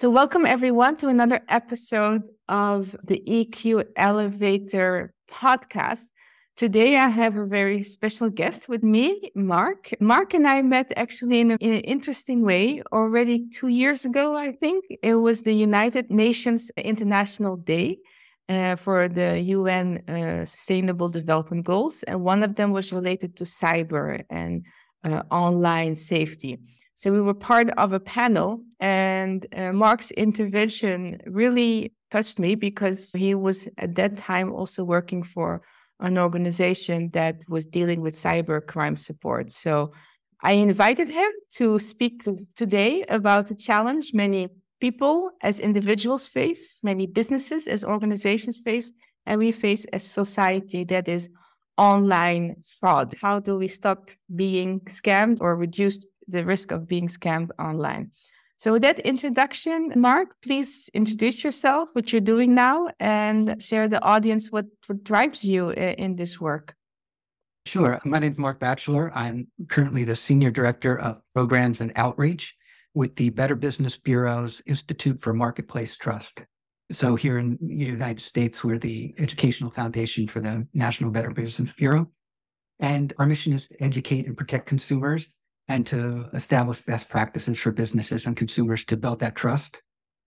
So, welcome everyone to another episode of the EQ Elevator podcast. Today, I have a very special guest with me, Mark. Mark and I met actually in, a, in, an interesting way already two years ago, I think. It was the United Nations International Day uh, for the UN uh, Sustainable Development Goals. And one of them was related to cyber and uh, online safety. So we were part of a panel, and uh, Mark's intervention really touched me because he was at that time also working for an organization that was dealing with cyber crime support. So I invited him to speak today about the challenge many people as individuals face, many businesses as organizations face, and we face as society that is online fraud. How do we stop being scammed or reduce the risk of being scammed online. So, with that introduction, Mark, please introduce yourself, what you're doing now, and share the audience what, what drives you in this work. Sure. My name is Mark Batchelor. I'm currently the Senior Director of Programs and Outreach with the Better Business Bureau's Institute for Marketplace Trust. So, here in the United States, we're the educational foundation for the National Better Business Bureau. And our mission is to educate and protect consumers and to establish best practices for businesses and consumers to build that trust.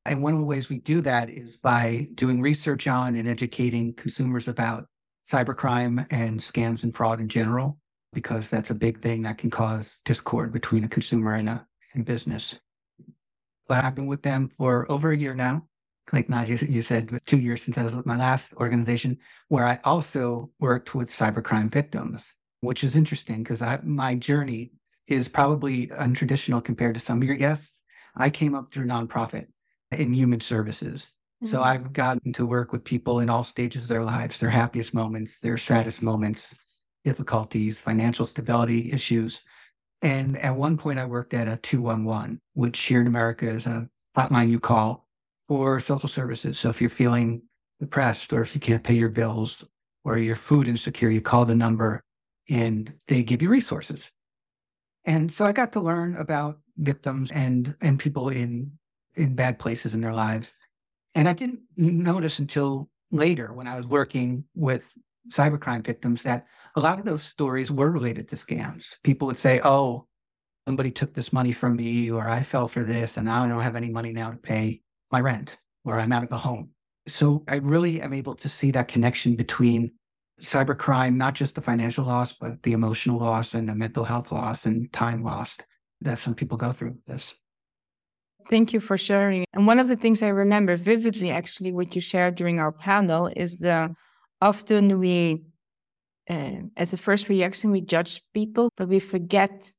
And one of the ways we do that is by doing research on and educating consumers about cybercrime and scams and fraud in general, because that's a big thing that can cause discord between a consumer and a and business. But I've been with them for over a year now. Like Nadia, you said, two years since I was with my last organization, where I also worked with cybercrime victims, which is interesting because my journey is probably untraditional compared to some of your guests. I came up through nonprofit in human services. Mm-hmm. So I've gotten to work with people in all stages of their lives, their happiest moments, their saddest moments, difficulties, financial stability issues. And at one point, I worked at a 211, which here in America is a hotline you call for social services. So if you're feeling depressed or if you can't pay your bills or you're food insecure, you call the number and they give you resources. And so I got to learn about victims and and people in in bad places in their lives. And I didn't notice until later when I was working with cybercrime victims that a lot of those stories were related to scams. People would say, "Oh, somebody took this money from me or I fell for this and now I don't have any money now to pay my rent or I'm out of the home." So I really am able to see that connection between cybercrime, not just the financial loss, but the emotional loss and the mental health loss and time lost that some people go through this. Thank you for sharing. And one of the things I remember vividly, actually, what you shared during our panel is the often we, uh, as a first reaction, we judge people, but we forget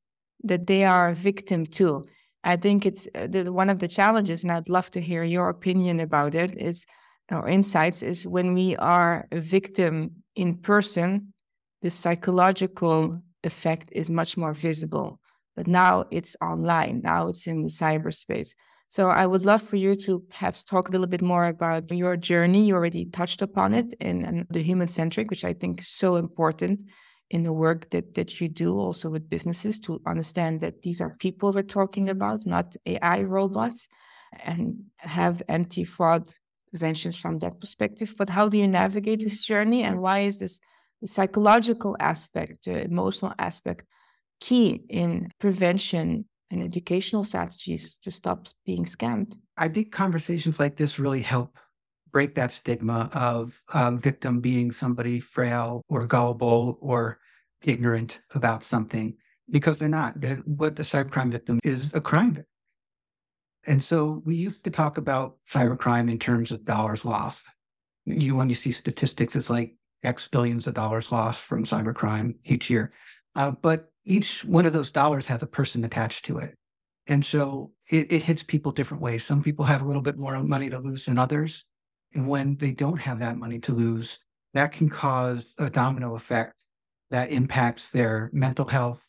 that they are a victim too. I think it's uh, the, one of the challenges, and I'd love to hear your opinion about it. Is or insights is when we are a victim in person, the psychological effect is much more visible. But now it's online, now it's in the cyberspace. So I would love for you to perhaps talk a little bit more about your journey. You already touched upon it in, in the human centric, which I think is so important in the work that, that you do also with businesses to understand that these are people we're talking about, not AI robots, and have anti fraud preventions from that perspective. But how do you navigate this journey, and why is this psychological aspect, the emotional aspect, key in prevention and educational strategies to stop being scammed? I think conversations like this really help break that stigma of a victim being somebody frail or gullible or ignorant about something because they're not. What the cybercrime victim is a crime victim. And so we used to talk about cybercrime in terms of dollars lost. You, when you see statistics, it's like X billions of dollars lost from cybercrime each year. Uh, but each one of those dollars has a person attached to it. And so it, it hits people different ways. Some people have a little bit more money to lose than others. And when they don't have that money to lose, that can cause a domino effect that impacts their mental health,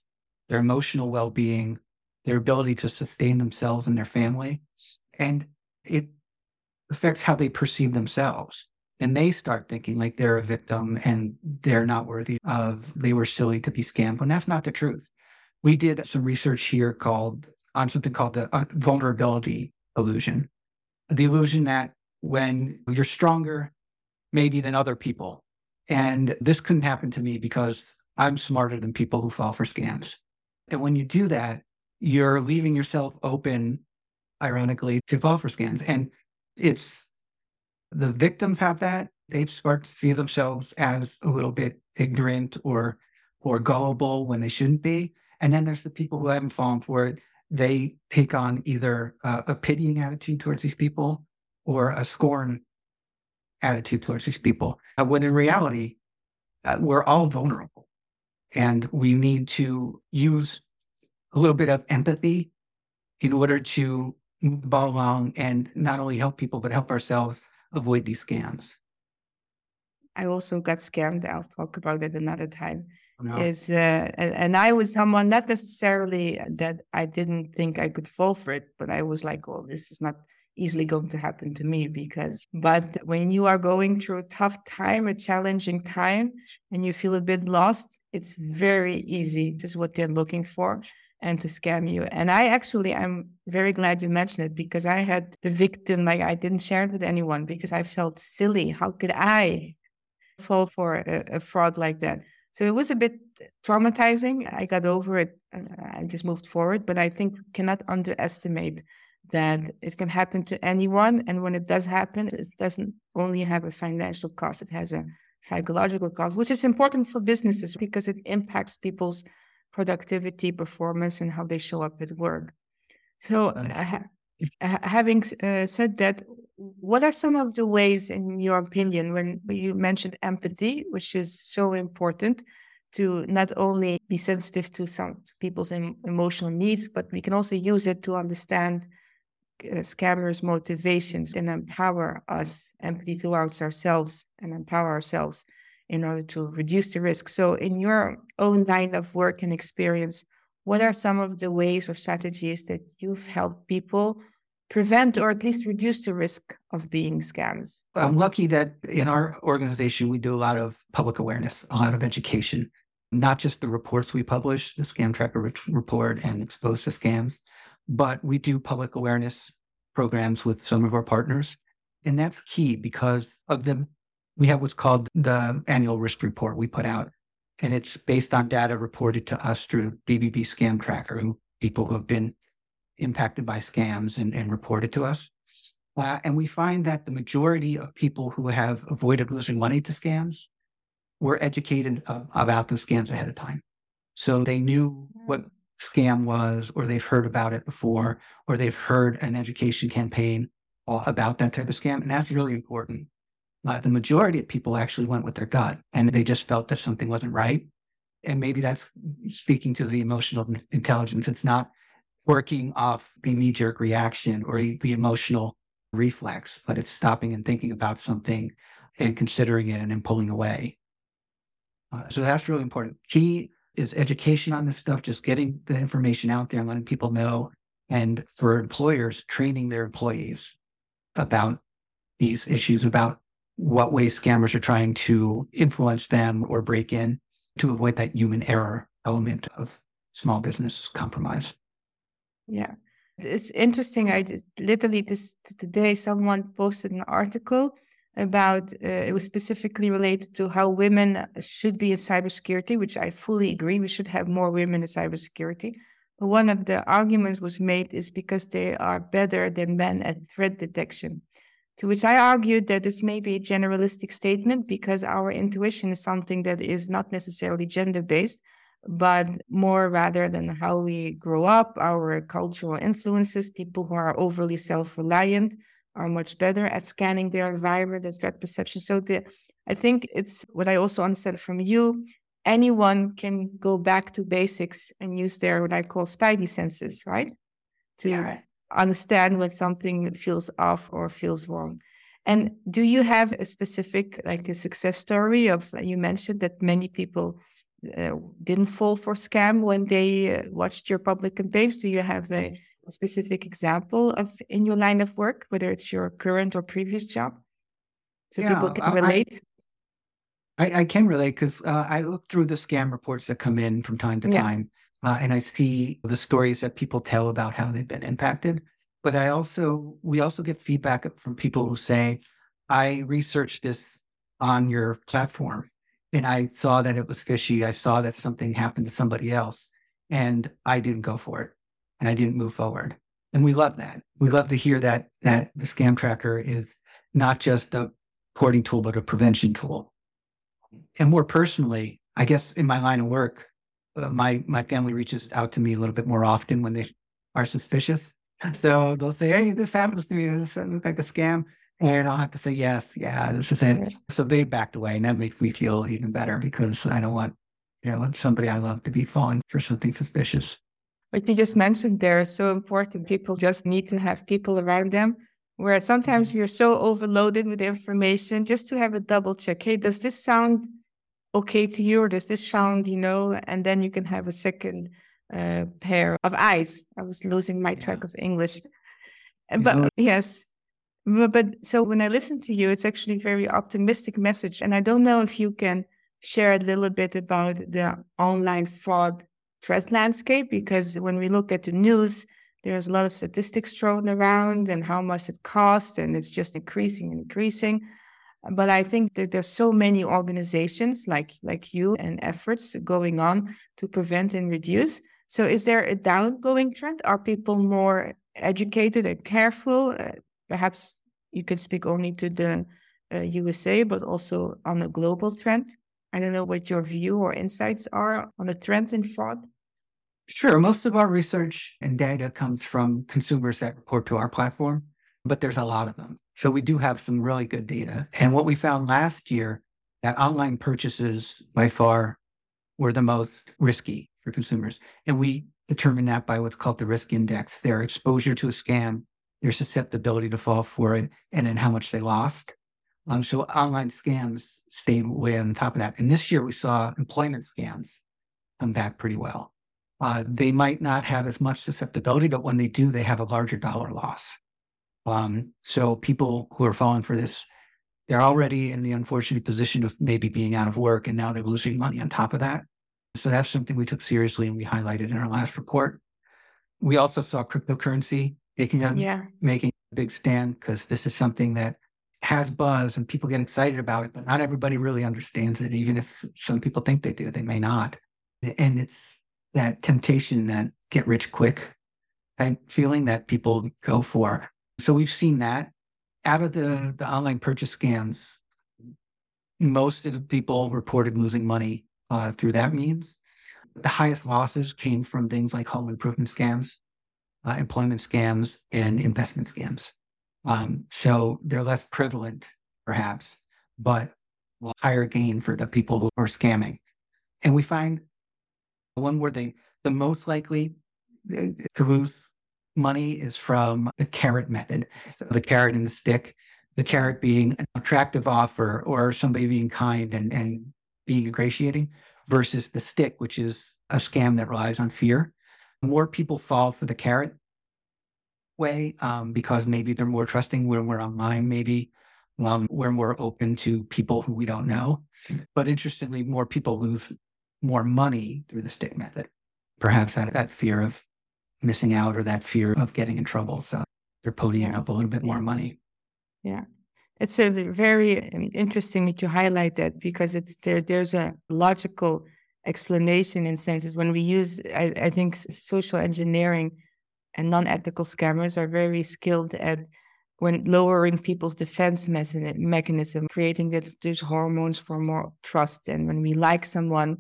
their emotional well being, their ability to sustain themselves and their family. And it affects how they perceive themselves. And they start thinking like they're a victim and they're not worthy of, they were silly to be scammed. And that's not the truth. We did some research here called on something called the uh, vulnerability illusion. the illusion that when you're stronger, maybe than other people. And this couldn't happen to me because I'm smarter than people who fall for scams. And when you do that, you're leaving yourself open, ironically, to fall for scams. And it's the victims have that. They start to see themselves as a little bit ignorant or or gullible when they shouldn't be. And then there's the people who haven't fallen for it. They take on either a pitying attitude towards these people or a scorn attitude towards these people. Uh, when in reality, uh, we're all vulnerable. And we need to use a little bit of empathy in order to move the ball along and not only help people, but help ourselves avoid these scams. I also got scammed. I'll talk about it another time. No. Is uh, and, and, I was someone not necessarily that I didn't think I could fall for it, but I was like, "Oh, this is not easily going to happen to me." Because, but when you are going through a tough time, a challenging time, and you feel a bit lost, it's very easy. This is what they're looking for and to scam you. And I actually, I'm very glad you mentioned it because I had the victim, like I didn't share it with anyone because I felt silly. How could I fall for a, a fraud like that? So it was a bit traumatizing. I got over it. I just moved forward. But I think we cannot underestimate that it can happen to anyone. And when it does happen, it doesn't only have a financial cost, it has a psychological cost, which is important for businesses because it impacts people's productivity, performance, and how they show up at work. So, uh, having uh, said that, what are some of the ways, in your opinion, when you mentioned empathy, which is so important to not only be sensitive to some people's em- emotional needs, but we can also use it to understand uh, scammers' motivations and empower us, empathy towards ourselves, and empower ourselves in order to reduce the risk. So, in your own line of work and experience, what are some of the ways or strategies that you've helped people prevent or at least reduce the risk of being scams? I'm lucky that in our organization, we do a lot of public awareness, a lot of education, not just the reports we publish, the Scam Tracker report and Exposed to Scams, but we do public awareness programs with some of our partners. And that's key because of the, we have what's called the annual risk report we put out. And it's based on data reported to us through BBB Scam Tracker, and people who have been impacted by scams and, and reported to us. Uh, and we find that the majority of people who have avoided losing money to scams were educated uh, about the scams ahead of time. So they knew what scam was, or they've heard about it before, or they've heard an education campaign about that type of scam. And that's really important. Uh, the majority of people actually went with their gut and they just felt that something wasn't right. And maybe that's speaking to the emotional intelligence. It's not working off the knee jerk reaction or the emotional reflex, but it's stopping and thinking about something and considering it and then pulling away. Uh, so that's really important. Key is education on this stuff, just getting the information out there and letting people know. And for employers, training their employees about these issues, about what way scammers are trying to influence them or break in to avoid that human error element of small business compromise. Yeah. It's interesting. I just, literally this today someone posted an article about uh, it was specifically related to how women should be in cybersecurity, which I fully agree. We should have more women in cybersecurity. But one of the arguments was made is because they are better than men at threat detection. To which I argued that this may be a generalistic statement because our intuition is something that is not necessarily gender based, but more rather than how we grow up, our cultural influences, people who are overly self reliant are much better at scanning their environment and threat perception. So the, I think it's what I also understand from you. Anyone can go back to basics and use their what I call spidey senses, right? To yeah. Understand when something feels off or feels wrong. And do you have a specific, like a success story of you mentioned that many people uh, didn't fall for scam when they uh, watched your public campaigns? Do you have a, a, specific example of in your line of work, whether it's your current or previous job, so yeah, people can relate? I, I, I can relate because uh, I look through the scam reports that come in from time to yeah. time, uh, and I see the stories that people tell about how they've been impacted. But I also, we also get feedback from people who say, I researched this on your platform and I saw that it was fishy. I saw that something happened to somebody else and I didn't go for it and I didn't move forward. And we love that. We love to hear that that the scam tracker is not just a reporting tool, but a prevention tool. And more personally, I guess in my line of work, my my family reaches out to me a little bit more often when they are suspicious. So they'll say, "Hey, this happens to me. This looks like a scam," and I'll have to say, "Yes, yeah, this is it." So they backed away, and that makes me feel even better because I don't want, you know, somebody I love to be falling for something suspicious. What you just mentioned there is so important. People just need to have people around them. Where sometimes mm-hmm. we're so overloaded with information, just to have a double check. Hey, does this sound okay to you, or does this sound, you know? And then you can have a second uh, pair of eyes. I was losing my track yeah. of English. But know, yes, but, but so when I listen to you, it's actually a very optimistic message. And I don't know if you can share a little bit about the online fraud threat landscape, because when we look at the news, there's a lot of statistics thrown around and how much it costs, and it's just increasing and increasing. But I think that there's so many organizations like like you and efforts going on to prevent and reduce. So is there a downgoing trend? Are people more educated and careful? Uh, perhaps you could speak only to the uh, USA, but also on a global trend. I don't know what your view or insights are on the trend in fraud. Sure. Most of our research and data comes from consumers that report to our platform, but there's a lot of them. So we do have some really good data. And what we found last year that online purchases by far were the most risky for consumers. And we determined that by what's called the risk index, their exposure to a scam, their susceptibility to fall for it, and then how much they lost. Um, so online scams stayed way on top of that. And this year we saw employment scams come back pretty well. Uh, they might not have as much susceptibility, but when they do, they have a larger dollar loss. Um, so people who are falling for this, they're already in the unfortunate position of maybe being out of work and now they're losing money on top of that. So that's something we took seriously and we highlighted in our last report. We also saw cryptocurrency making a, yeah. making a big stand because this is something that has buzz and people get excited about it, but not everybody really understands it. Even if some people think they do, they may not. And it's that temptation that get rich quick and feeling that people go for. So we've seen that out of the, the online purchase scams, most of the people reported losing money uh, through that means. The highest losses came from things like home improvement scams, uh, employment scams, and investment scams. Um, so they're less prevalent, perhaps, but higher gain for the people who are scamming. And we find one where they the most likely uh, to lose money is from the carrot method. So the carrot and the stick, the carrot being an attractive offer or somebody being kind and, and being ingratiating versus the stick, which is a scam that relies on fear. More people fall for the carrot way um, because maybe they're more trusting when we're online, maybe um, we're more open to people who we don't know. But interestingly, more people lose more money through the stick method. Perhaps that, that fear of missing out or that fear of getting in trouble. So they're ponying up a little bit more money. Yeah. It's a very um, interesting that you highlight that because it's there. There's a logical explanation in senses when we use. I, I think social engineering and non-ethical scammers are very skilled at when lowering people's defense mechanism, creating that these hormones for more trust. And when we like someone,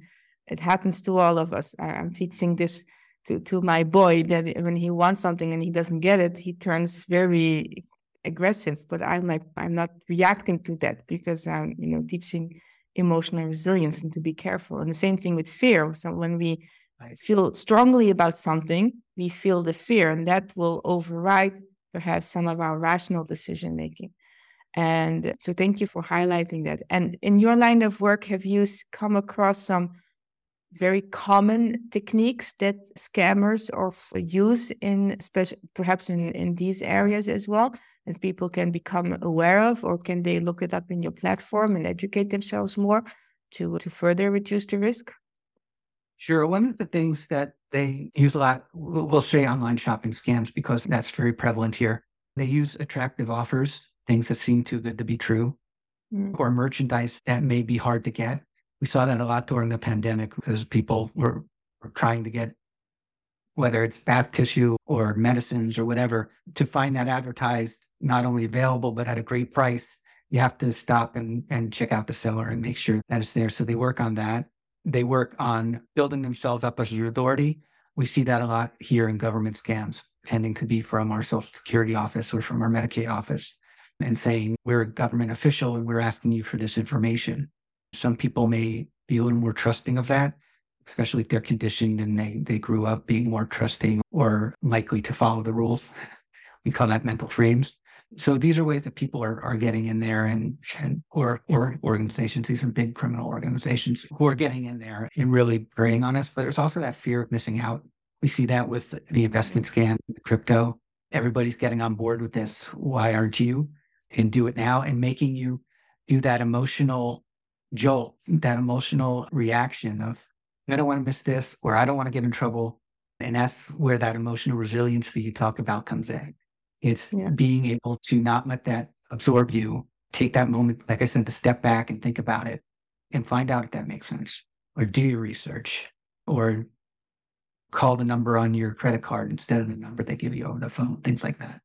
it happens to all of us. I'm teaching this to to my boy that when he wants something and he doesn't get it, he turns very aggressive. But I'm like, I'm not reacting to that because I'm, you know, teaching emotional resilience and to be careful. And the same thing with fear. So when we feel strongly about something, we feel the fear, and that will override perhaps some of our rational decision making. And so, thank you for highlighting that. And in your line of work, have you come across some very common techniques that scammers or use in special, perhaps in, in these areas as well that people can become aware of or can they look it up in your platform and educate themselves more to to further reduce the risk sure one of the things that They use a lot, we'll say online shopping scams because that's very prevalent here. They use attractive offers, things that seem too good to be true, mm. or merchandise that may be hard to get. We saw that a lot during the pandemic because people were, were trying to get, whether it's bath tissue or medicines or whatever, to find that advertised, not only available, but at a great price. You have to stop and, and check out the seller and make sure that it's there. So they work on that. They work on building themselves up as an authority. We see that a lot here in government scams, tending to be from our Social Security office or from our Medicaid office and saying, we're a government official and we're asking you for this information. Some people may be a little more trusting of that, especially if they're conditioned and they, they grew up being more trusting or likely to follow the rules. We call that mental frames. So these are ways that people are, are getting in there and, and or or organizations, these are big criminal organizations who are getting in there and really preying on us. But there's also that fear of missing out. We see that with the investment scam, crypto. Everybody's getting on board with this. Why aren't you? And do it now and making you do that emotional jolt, that emotional reaction of, I don't want to miss this, or I don't want to get in trouble. And that's where that emotional resilience that you talk about comes in. It's yeah. being able to not let that absorb you. Take that moment, like I said, to step back and think about it and find out if that makes sense. Or do your research or call the number on your credit card instead of the number they give you over the phone, things like that.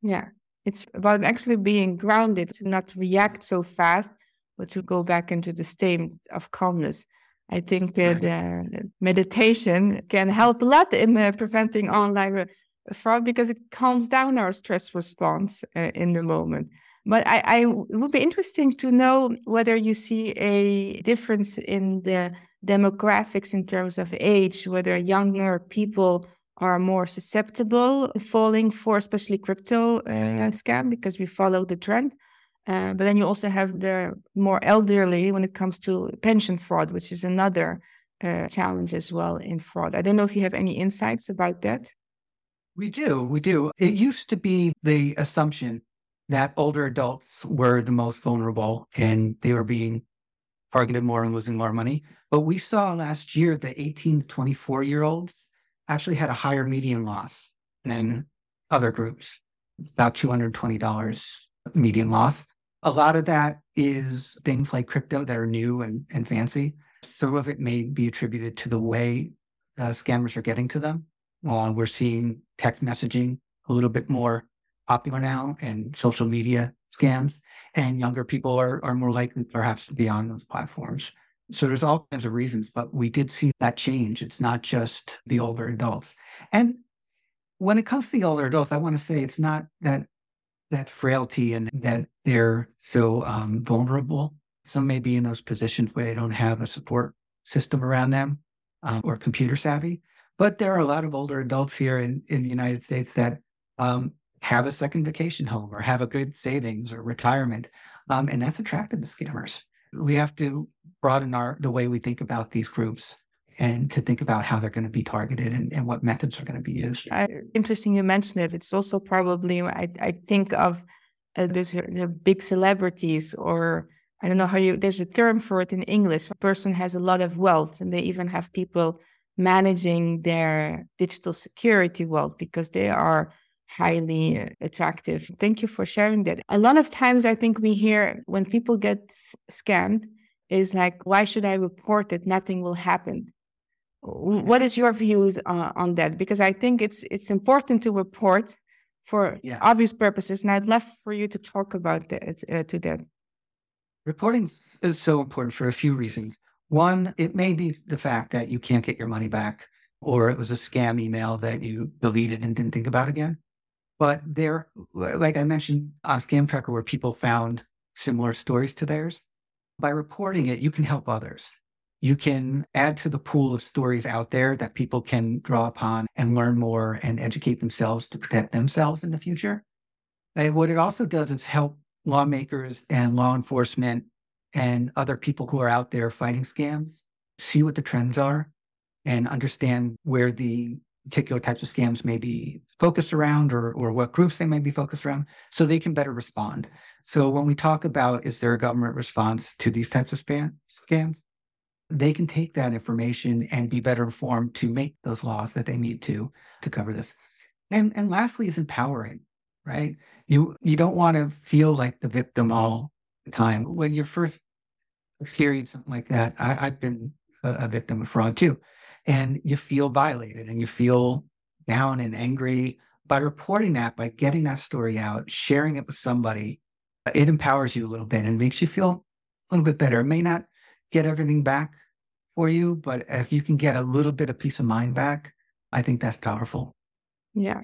Yeah. It's about actually being grounded to not react so fast, but to go back into the state of calmness. I think that uh, meditation can help a lot in uh, preventing online fraud because it calms down our stress response uh, in the moment. But I, I, it would be interesting to know whether you see a difference in the demographics in terms of age, whether younger people are more susceptible falling for especially crypto uh, scam because we follow the trend. Uh, but then you also have the more elderly when it comes to pension fraud, which is another uh, challenge as well in fraud. I don't know if you have any insights about that. We do. We do. It used to be the assumption that older adults were the most vulnerable and they were being targeted more and losing more money. But we saw last year that 18 to 24 year olds actually had a higher median loss than other groups, about $220 median loss. A lot of that is things like crypto that are new and, and fancy. Some of it may be attributed to the way uh, scammers are getting to them. Uh, we're seeing text messaging a little bit more popular now and social media scams. And younger people are, are more likely perhaps to be on those platforms. So there's all kinds of reasons, but we did see that change. It's not just the older adults. And when it comes to the older adults, I want to say it's not that that frailty and that they're so um, vulnerable. Some may be in those positions where they don't have a support system around them um, or computer savvy. But there are a lot of older adults here in, in the United States that um, have a second vacation home or have a good savings or retirement. Um, and that's attractive to scammers. We have to broaden our the way we think about these groups and to think about how they're going to be targeted and, and what methods are going to be used. Interesting you mentioned it. It's also probably I, I think of uh, this the big celebrities or I don't know how you there's a term for it in English. A person has a lot of wealth and they even have people managing their digital security wealth because they are highly uh, attractive. Thank you for sharing that. A lot of times, I think we hear when people get scammed, is like, why should I report it? Nothing will happen. What is your views uh, on that? Because I think it's it's important to report for yeah. obvious purposes, and I'd love for you to talk about that uh, to that. Reporting is so important for a few reasons. One, it may be the fact that you can't get your money back, or it was a scam email that you deleted and didn't think about again. But there, like I mentioned on Scam Tracker, where people found similar stories to theirs, by reporting it, you can help others. You can add to the pool of stories out there that people can draw upon and learn more and educate themselves to protect themselves in the future. And what it also does is help lawmakers and law enforcement and other people who are out there fighting scams see what the trends are and understand where the particular types of scams may be focused around or, or what groups they may be focused around so they can better respond. So when we talk about is there a government response to these types of spam, scams, they can take that information and be better informed to make those laws that they need to to cover this. And and lastly is empowering, right? You you don't want to feel like the victim all the time. When you're first experiencing something like that, I, I've been a, a victim of fraud too. And you feel violated and you feel down and angry. By reporting that, by getting that story out, sharing it with somebody, it empowers you a little bit and makes you feel a little bit better. It may not get everything back for you, but if you can get a little bit of peace of mind back, I think that's powerful. Yeah.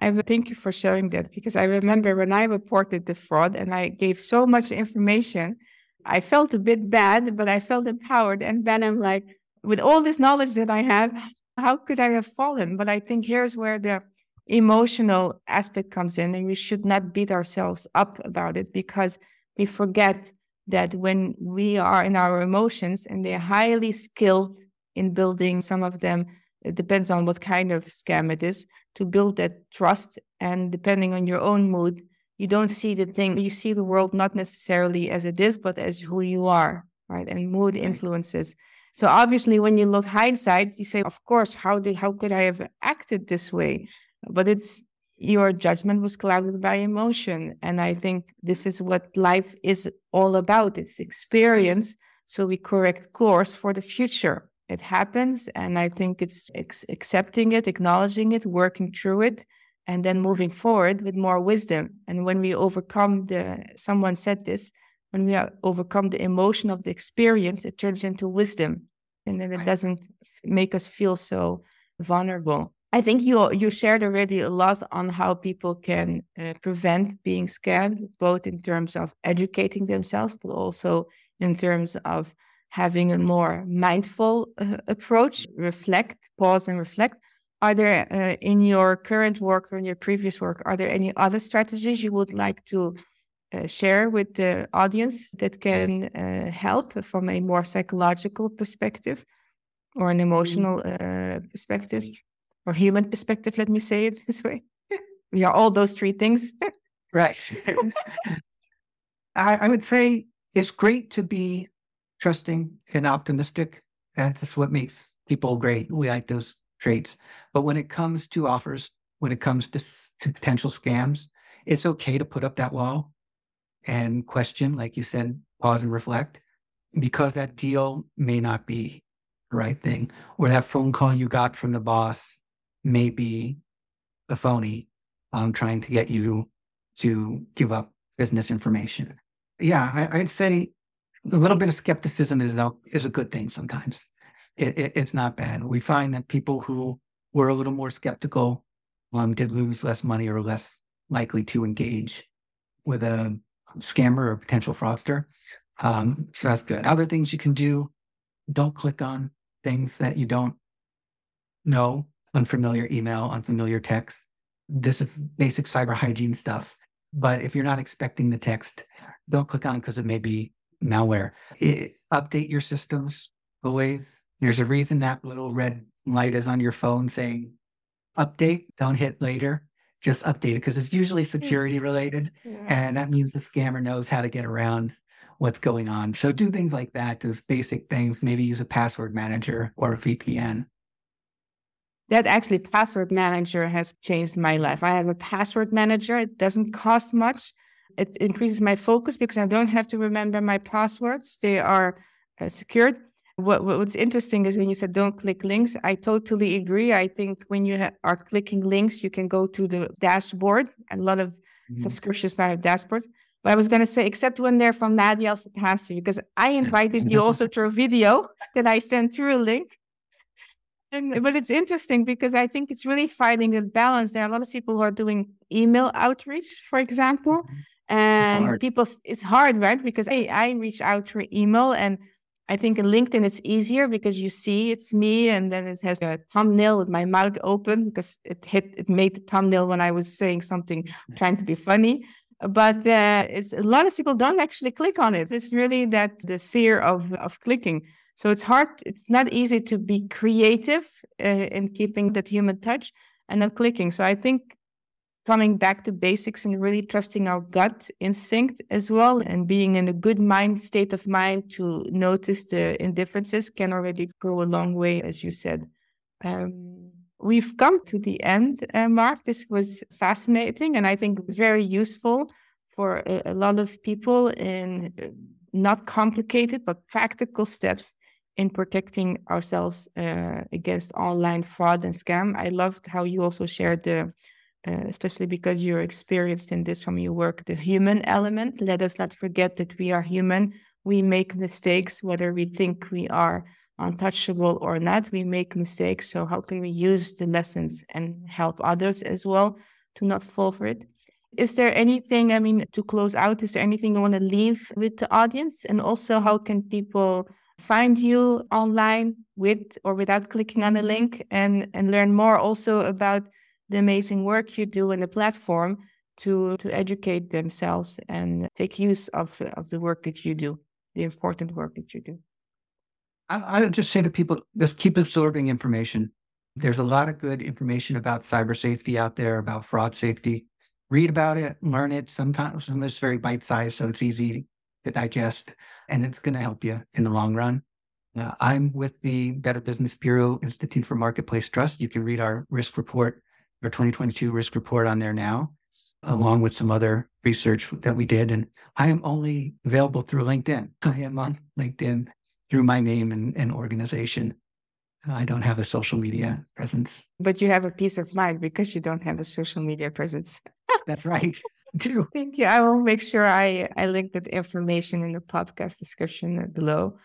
I thank you for sharing that because I remember when I reported the fraud and I gave so much information, I felt a bit bad, but I felt empowered. And then I'm like, with all this knowledge that I have, how could I have fallen? But I think here's where the emotional aspect comes in, and we should not beat ourselves up about it because we forget that when we are in our emotions and they're highly skilled in building some of them it depends on what kind of scam it is to build that trust. And depending on your own mood you don't see the thing you see the world not necessarily as it is but as who you are right? And mood influences. So obviously when you look hindsight you say of course how did how could i have acted this way? But it's your judgment was clouded by emotion. And i think this is what life is all about. It's experience. So we correct course for the future. It happens and i think it's ex- accepting it acknowledging it working through it and then moving forward with more wisdom. And when we overcome the someone said this when we uh, overcome the emotion of the experience it turns into wisdom. And then it doesn't make us feel so vulnerable i think you you shared already a lot on how people can uh, prevent being scammed both in terms of educating themselves but also in terms of having a more mindful uh, approach, reflect, pause, and reflect. Are there uh, in your current work or in your previous work, are there any other strategies you would like to uh, share with the audience that can uh, help from a more psychological perspective or an emotional uh, perspective or human perspective? Let me say it this way. we are all those three things. right. I, I would say it's great to be trusting and optimistic. That's what makes people great. We like those traits. But when it comes to offers, when it comes to, to potential scams, it's okay to put up that wall and question, like you said, pause and reflect, because that deal may not be the right thing, or that phone call you got from the boss may be a phony um, trying to get you to give up business information. Yeah, I, I'd say a little bit of skepticism is a, is a good thing sometimes. It, it, it's not bad. We find that people who were a little more skeptical um, did lose less money or less likely to engage with a scammer or potential fraudster. Um, so that's good. Other things you can do, don't click on things that you don't know, unfamiliar email, unfamiliar text. This is basic cyber hygiene stuff. But if you're not expecting the text, don't click on because it may be malware. It, update your systems always. There's a reason that little red light is on your phone saying update, don't hit later. Just update it because it's usually security related. Yeah. And that means the scammer knows how to get around what's going on. So do things like that, those basic things. Maybe use a password manager or a VPN. That actually, password manager has changed my life. I have a password manager. It doesn't cost much it increases my focus because I don't have to remember my passwords. They are uh, secured. What, what's interesting is when you said don't click links, I totally agree. I think when you ha- are clicking links, you can go to the dashboard. A lot of mm-hmm. subscriptions now have dashboards. But I was going to say, except when they're from Nadia Satasi, because I invited you also to a video that I sent through a link. And, but it's interesting because I think it's really finding a balance. There are a lot of people who are doing email outreach, for example, mm-hmm. And it's people it's hard right? Because I, I reach out through email and i think in linkedin it's easier because you see it's me and then it has a thumbnail with my mouth open because it hit it made the thumbnail when i was saying something trying to be funny. But uh, it's a lot of people don't actually click on it. It's really that the fear of of clicking so it's hard it's not easy to be creative uh, in keeping that human touch and not clicking so i think coming back to basics and really trusting our gut instinct as well and being in a good mind state of mind to notice the indifferences can already go a long way, as you said. Um, we've come to the end, uh, Mark. This was fascinating and I think very useful for a, a lot of people in uh, not complicated but practical steps in protecting ourselves uh, against online fraud and scam. I loved how you also shared the, uh, especially because you're experienced in this from your work, the human element. Let us not forget that we are human. We make mistakes, whether we think we are untouchable or not. We make mistakes. So, how can we use the lessons and help others as well to not fall for it? Is there anything, I mean, to close out, is there anything you want to leave with the audience? And also, how can people find you online with or without clicking on the link and, and learn more also about the amazing work you do in the platform to, to educate themselves and take use of, of the work that you do, the important work that you do? I, I just say to people, just keep absorbing information. There's a lot of good information about cyber safety out there, about fraud safety. Read about it, learn it. Sometimes some it's very bite sized, so it's easy to digest, and it's going to help you in the long run. Uh, I'm with the Better Business Bureau Institute for Marketplace Trust. You can read our risk report, our 2022 risk report on there now, along with some other research that we did. And I am only available through LinkedIn. I am on LinkedIn through my name and, and organization. I don't have a social media presence. But you have a peace of mind because you don't have a social media presence. That's right. Thank you. I will make sure I, I link that information in the podcast description below.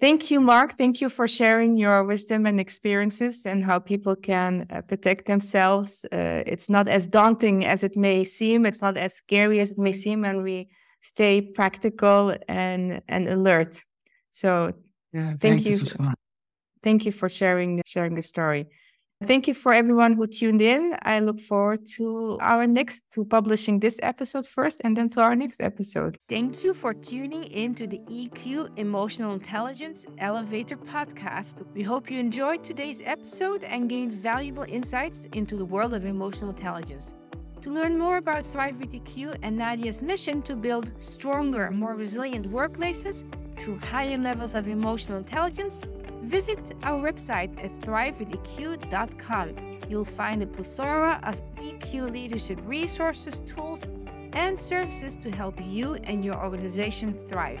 Thank you, Mark. Thank you for sharing your wisdom and experiences and how people can uh, protect themselves. Uh, it's not as daunting as it may seem. It's not as scary as it may seem, and we stay practical and and alert. So, yeah, thank you. Thank you for sharing sharing the story. Thank you for everyone who tuned in. I look forward to our next, to publishing this episode first and then to our next episode. Thank you for tuning in to the EQ Emotional Intelligence Elevator podcast. We hope you enjoyed today's episode and gained valuable insights into the world of emotional intelligence. To learn more about Thrive with EQ and Nadia's mission to build stronger, more resilient workplaces through higher levels of emotional intelligence, Visit our website at thrivewitheq.com. You'll find a plethora of EQ leadership resources, tools, and services to help you and your organization thrive.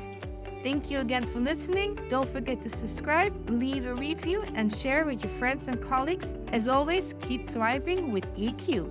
Thank you again for listening. Don't forget to subscribe, leave a review, and share with your friends and colleagues. As always, keep thriving with EQ.